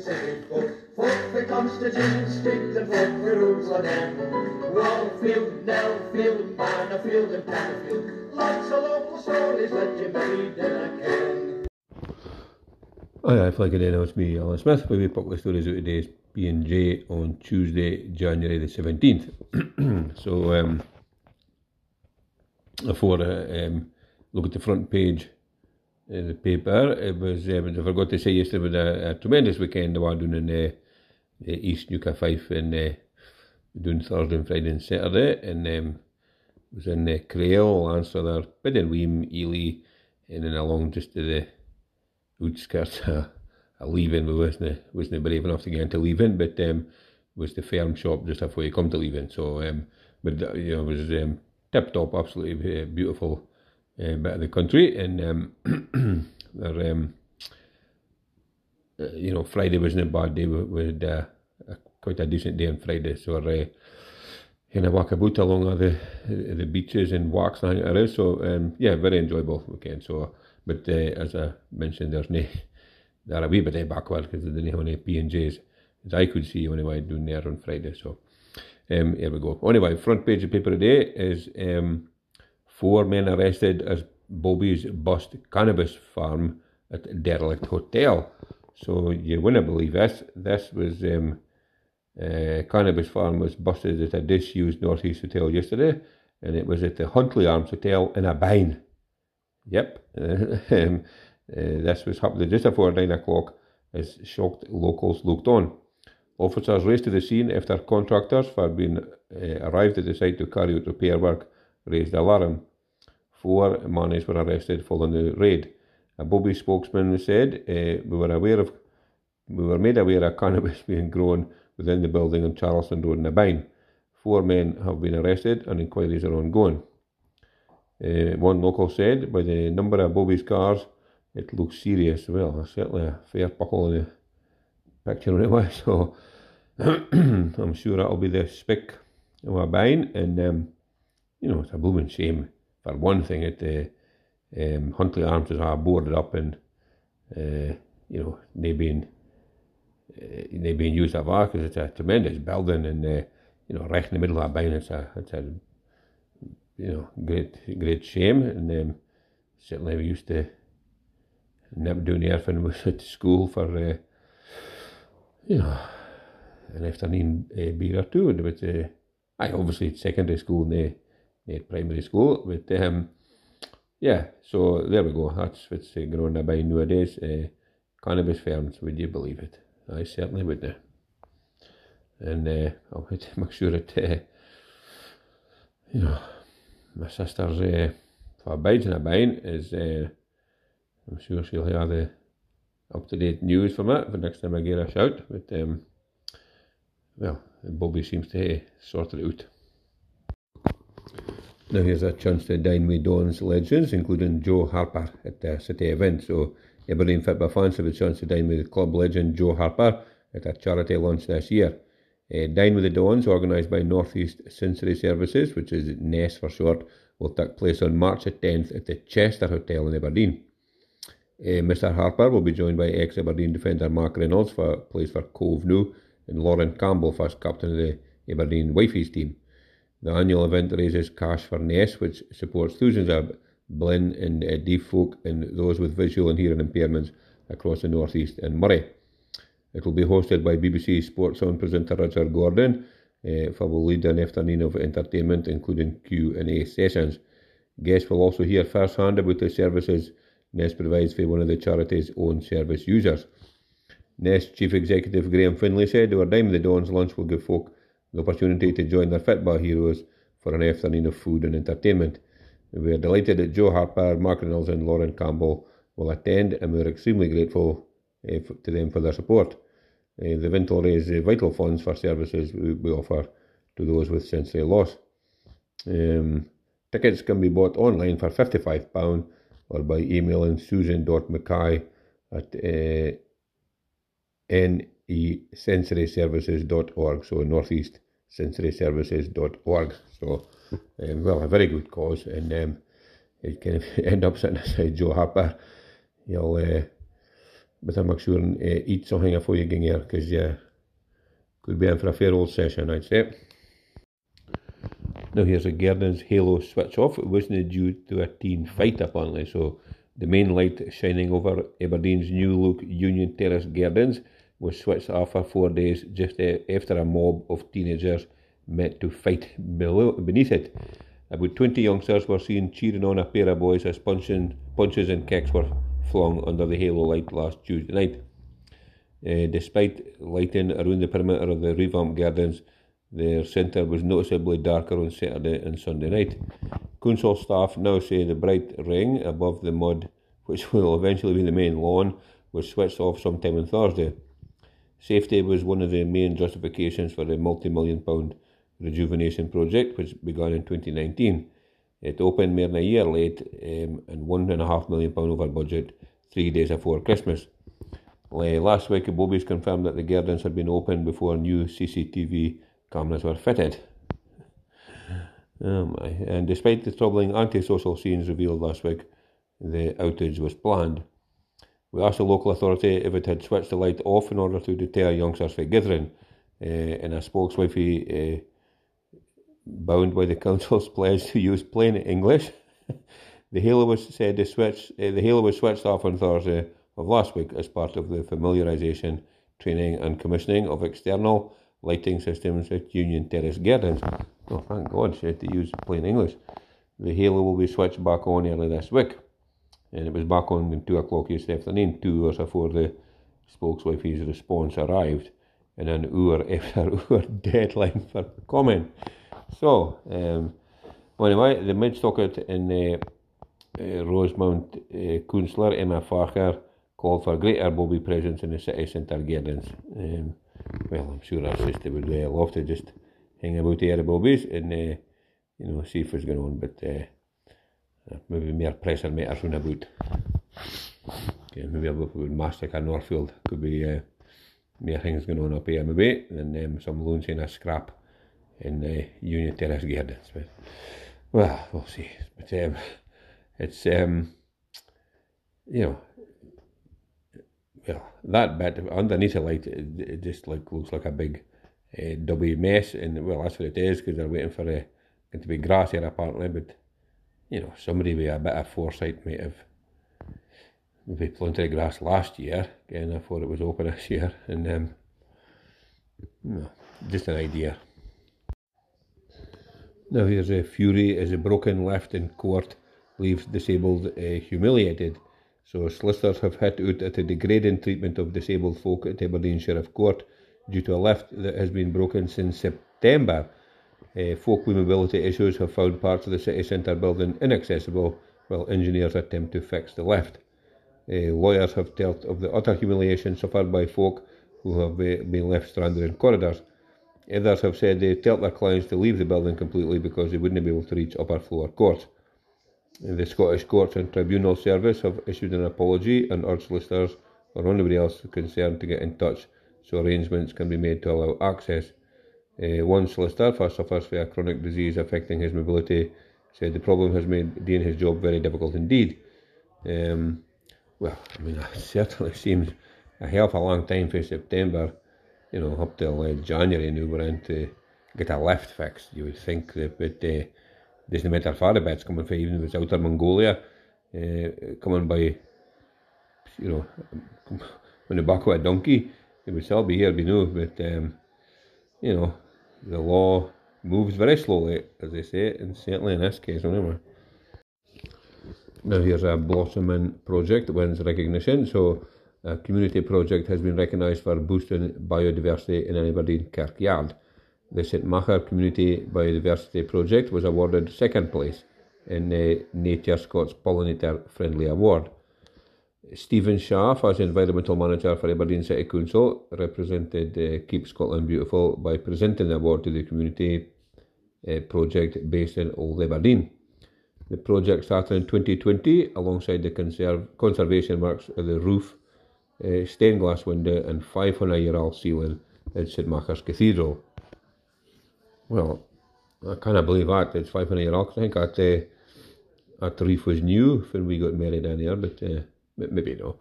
city folk. Folk for and folk for Jerusalem. Wallfield, Nellfield, and. Lots of local stories in can. Hi, I flag again, it's me, Alan Smith, the Puckler Stories out today's P&J on Tuesday, January the 17th. so, um, before I um, look at the front page in the paper. It was, um, I forgot to say yesterday, was a, a tremendous weekend the one doing in uh, East Newca Fife and uh, doing Thursday and Friday and Saturday. And um, was in uh, Creil, Lancer, Biddenweem, Ely, and then along just to the outskirts of a leaving. We wasn't, uh, wasn't brave enough to get into leaving, but um, was the firm shop just before you come to leaving. So, um, but uh, you know, it was um, tip top, absolutely uh, beautiful. Uh, the country, and um, um, uh, you know, Friday wasn't a bad day. We, had uh, quite a decent day on Friday, so uh, kind of walk about along the the beaches and walks and is. So um, yeah, very enjoyable weekend. So, but uh, as I mentioned, there's no there are a wee bit of backward because they didn't have any P and J's as I could see anyway doing there on Friday. So um, here we go. Anyway, front page of paper today is um, four men arrested as Bobby's bust cannabis farm at derelict hotel. So you wouldn't believe this. This was um, uh, cannabis farm was busted at a disused northeast hotel yesterday, and it was at the Huntly Arms Hotel in Aboyne. Yep, um, uh, this was happening just before nine o'clock as shocked locals looked on. Officers raced to the scene after contractors for being uh, arrived at the site to carry out repair work raised alarm. Four monies were arrested following the raid. A Bobby spokesman said, uh, "We were aware of, we were made aware of cannabis being grown within the building on Charleston Road in Aboyne. Four men have been arrested and inquiries are ongoing." Uh, one local said, "By the number of Bobby's cars, it looks serious." Well, certainly a fair buckle in the picture anyway. So I'm sure that'll be the spick of Aboyne, and um, you know it's a blooming shame for one thing. It uh, um, Huntly Arms is all boarded up and uh, you know they being uh, they being used as a because it's a tremendous building and uh, you know right in the middle of Aboyne. It's a it's a you know great great shame and um, certainly we used to never do anything was at school for uh, you know an afternoon uh, beer or two but uh, I obviously it's secondary school and uh, primary school but um, yeah so there we go that's what's uh, growing about nowadays uh, cannabis farms would you believe it I certainly would now and uh, have to make sure that uh, you know my sister's uh, for bides in Aboyne is uh, I'm sure she'll have the up to date news from it for next time I get a shout. But um, well, Bobby seems to sort it out. Now here's a chance to dine with Don's legends, including Joe Harper at the city event. So Aberdeen football fans have a chance to dine with club legend Joe Harper at a charity lunch this year. Uh, dine with the Dons, organised by Northeast Sensory Services, which is NES for short, will take place on March 10th at the Chester Hotel in Aberdeen. Uh, Mr. Harper will be joined by ex Aberdeen defender Mark Reynolds for plays for Cove New and Lauren Campbell first captain of the Aberdeen Wifeys team. The annual event raises cash for NES, which supports thousands of blind and uh, deaf folk and those with visual and hearing impairments across the northeast and Moray. It will be hosted by BBC Sports Sound presenter Richard Gordon, uh, will lead an afternoon of entertainment, including Q&A sessions. Guests will also hear firsthand about the services Nest provides for one of the charity's own service users. Nest Chief Executive Graham Finlay said our Dime the Dons lunch will give folk the opportunity to join their football heroes for an afternoon of food and entertainment. We are delighted that Joe Harper, Mark Reynolds and Lauren Campbell will attend and we are extremely grateful uh, to them for their support. Uh, the event will raise uh, vital funds for services we, we, offer to those with sensory loss. Um, tickets can be bought online for £55 or by emailing susan.mackay at uh, nesensoryservices.org, so northeast sensoryservices.org. So, um, well, a very good cause, and um, it can end up sitting aside Joe Harper. You'll uh, better make sure and uh, eat something before you get here, because you could be in for a fair old session, I'd say. Now here's a Gardens Halo switch off. It wasn't due to a teen fight apparently, so the main light shining over Aberdeen's new look Union Terrace Gardens was switched off for four days just after a mob of teenagers met to fight below, beneath it. About 20 youngsters were seen cheering on a pair of boys as punching, punches and kicks were flung under the halo light last Tuesday night. Uh, despite lighting around the perimeter of the revamped gardens, their centre was noticeably darker on Saturday and Sunday night. Council staff now say the bright ring above the mud, which will eventually be the main lawn, was switched off sometime on Thursday. Safety was one of the main justifications for the multi million pound rejuvenation project, which began in 2019. It opened more than a year late um, and one and a half million pound over budget, three days before Christmas. Last week, Bobbies confirmed that the gardens had been opened before new CCTV cameras were fitted. Oh and despite the troubling antisocial scenes revealed last week, the outage was planned. We asked the local authority if it had switched the light off in order to deter youngsters from gathering. Uh, and a spokeswife uh, bound by the council's pledge to use plain English. the halo was said to switch. Uh, the halo was switched off on Thursday of last week as part of the familiarisation, training, and commissioning of external lighting systems at Union Terrace Gardens. Oh, thank God, she had to use plain English. The halo will be switched back on early this week and it was back on 2 o'clock yesterday afternoon, two hours before the spokeswife's response arrived, and an hour after hour deadline for comment. So, um, anyway, the Midstocket and uh, uh, Rosemount uh, councillor Emma Farquhar called for greater Bobby presence in the city centre gardens. Um, well, I'm sure our sister would uh, love to just hang about here at Bobby's and uh, you know see if it's going on, but uh, maybe more pressure meters on about. Okay, maybe with Mastrick Northfield. Could be uh, more things going on up here maybe than um, some loans in a scrap in the uh, Union Terrace Gardens. Well, we'll see. But um, it's, um, you know, well, that bit underneath the light, it, it just like looks like a big uh, dubby mess. And well, that's what it is because they're waiting for uh, it to be grass here apparently. But you know, somebody with a bit of foresight might have maybe planted grass last year, again, before it was open this year, and um, no, just an idea. Now here's a fury as a broken left in court leaves disabled uh, humiliated. So solicitors have hit out at the degrading treatment of disabled folk at Aberdeen Sheriff Court due to a lift that has been broken since September uh, folk with mobility issues have found parts of the city centre building inaccessible while engineers attempt to fix the lift. Uh, lawyers have told of the utter humiliation suffered by folk who have uh, been left stranded in corridors. Others have said they told their clients to leave the building completely because they wouldn't be able to reach upper floor courts. The Scottish Courts and Tribunal Service have issued an apology and urged solicitors or anybody else concerned to get in touch so arrangements can be made to allow access. Uh, one solicitor suffers from a chronic disease affecting his mobility said the problem has made doing his job very difficult indeed. Um, well, I mean, it certainly seems a hell of a long time for September, you know, up till uh, January now we're in to get a lift fixed. You would think that, but uh, there's no matter far bits coming from even if it's outer Mongolia, uh, coming by, you know, on the back of a donkey, it would still be here, we know, but, um, you know, the law moves very slowly, as they say, and certainly in this case, anyway. Now, here's a blossoming project that wins recognition. So, a community project has been recognised for boosting biodiversity in Aberdeen Kirkyard. The St Machar Community Biodiversity Project was awarded second place in the NatureScot's Pollinator Friendly Award. Stephen Schaff, as Environmental Manager for Aberdeen City Council, represented uh, Keep Scotland Beautiful by presenting the award to the community uh, project based in Old Aberdeen. The project started in 2020 alongside the conserv- conservation works of the roof, uh, stained glass window, and 500 year old ceiling at St Machar's Cathedral. Well, I can't believe that. It's 500 year old. I think that, uh, that roof was new when we got married in here, but. Maybe no.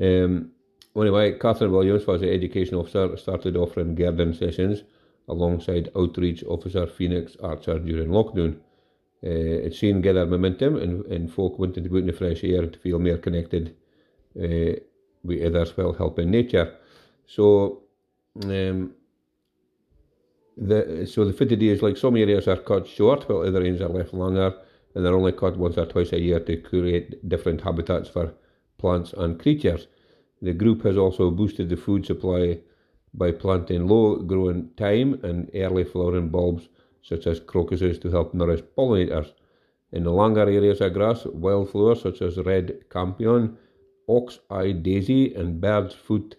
Um, anyway, Catherine Williams was the education officer, started offering garden sessions alongside outreach officer Phoenix Archer during lockdown. Uh, it's seen gather momentum and, and folk wanting to go in the fresh air to feel more connected uh, with others while helping nature. So, um, the so the 50 days, like some areas are cut short, while other areas are left longer, and they're only cut once or twice a year to create different habitats for plants and creatures. The group has also boosted the food supply by planting low growing thyme and early flowering bulbs such as crocuses to help nourish pollinators. In the longer areas of grass, wildflowers such as red campion, ox eye daisy, and bird's foot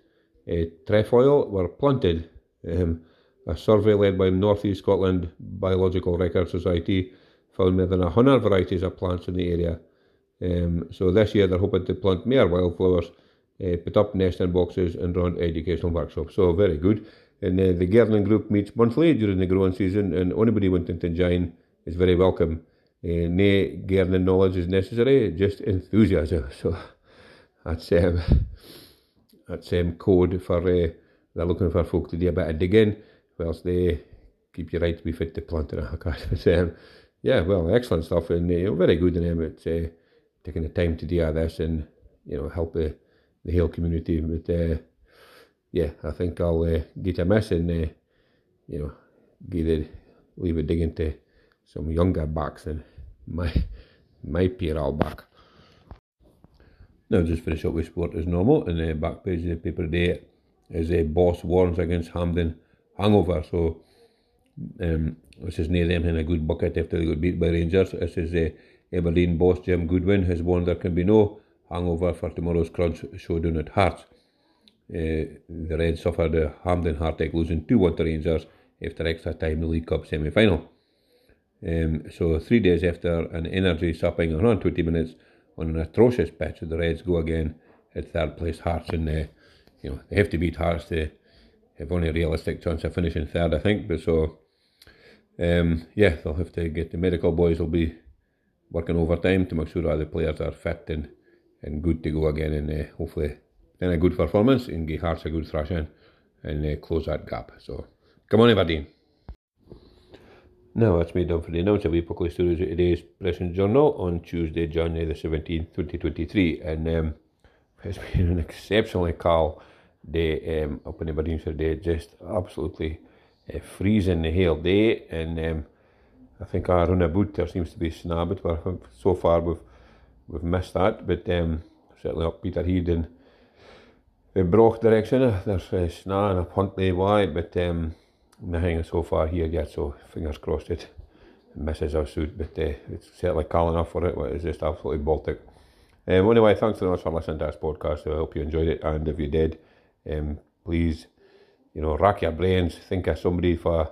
uh, trefoil were planted. Um, a survey led by North East Scotland Biological Record Society found more than 100 varieties of plants in the area. Um, so this year they're hoping to plant more wildflowers, uh, put up nesting boxes and run educational workshops. So very good. And uh, the gardening group meets monthly during the growing season and anybody wanting to join is very welcome. Uh, no gardening knowledge is necessary, just enthusiasm. So that's um, that's um, code for uh, they're looking for folk to do a bit of digging whilst they keep you right to be fit to plant in but, um, yeah, well, excellent stuff and uh, very good in them. It's uh, taking the time to do this and you know help the the whole community. But uh, yeah, I think I'll uh, get a miss and uh, you know give it leave it digging to some younger backs than my my all back. Now just finish up with sport as normal and the back page of the paper today is a boss warns against Hampden hangover. So um, this is near them in a good bucket after they got beat by Rangers. This is uh, Aberdeen boss Jim Goodwin has warned there can be no hangover for tomorrow's crunch showdown at Hearts. Uh, the Reds suffered a Hampden heartache losing 2 1 to Rangers after extra time in the League Cup semi final. Um, so, three days after an energy sapping 120 minutes on an atrocious pitch, the Reds go again at third place Hearts, and uh, you know they have to beat Hearts to have only a realistic chance of finishing third, I think. But so, um, yeah, they'll have to get the medical boys will be working overtime to make sure that the players are fit and, and good to go again, and uh, hopefully then a good performance and give Hearts a good thrashing and uh, close that gap. So, come on, Aberdeen. Now that's me done for the announcement of weekly stories of today's Press and Journal on Tuesday, January the 17th, 2023. And um, it's been an exceptionally cold day um, up in Aberdeenshire today, just absolutely uh, freezing the whole day. And um, I think our run there seems to be snabbed, but so far we've we've missed that. But um, certainly up Peterhead and the Broch direction, there's uh, sna and up Huntly Why, but um, nothing so far here yet, so fingers crossed it misses our suit, but uh, it's certainly cold enough for it, it's just absolutely Baltic. Um, anyway, thanks very much for listening to this podcast. I hope you enjoyed it, and if you did, um, please, you know, rack your brains, think of somebody for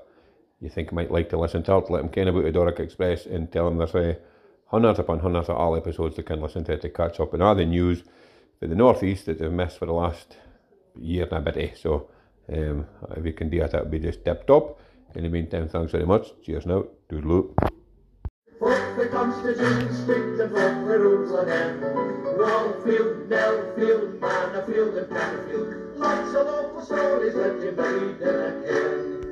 you think might like to listen to it, let them kind about the Doric Express and tell them there's uh, hundreds upon hundreds of all episodes they can listen to to catch up on all the news for the Northeast that they've missed for the last year and a bit. Eh? So um, if you can do that, that would be just tip top. In the meantime, thanks very much. Cheers now. Doodaloo. The Constitution, speak the rules Manorfield and. Lots of local stories care.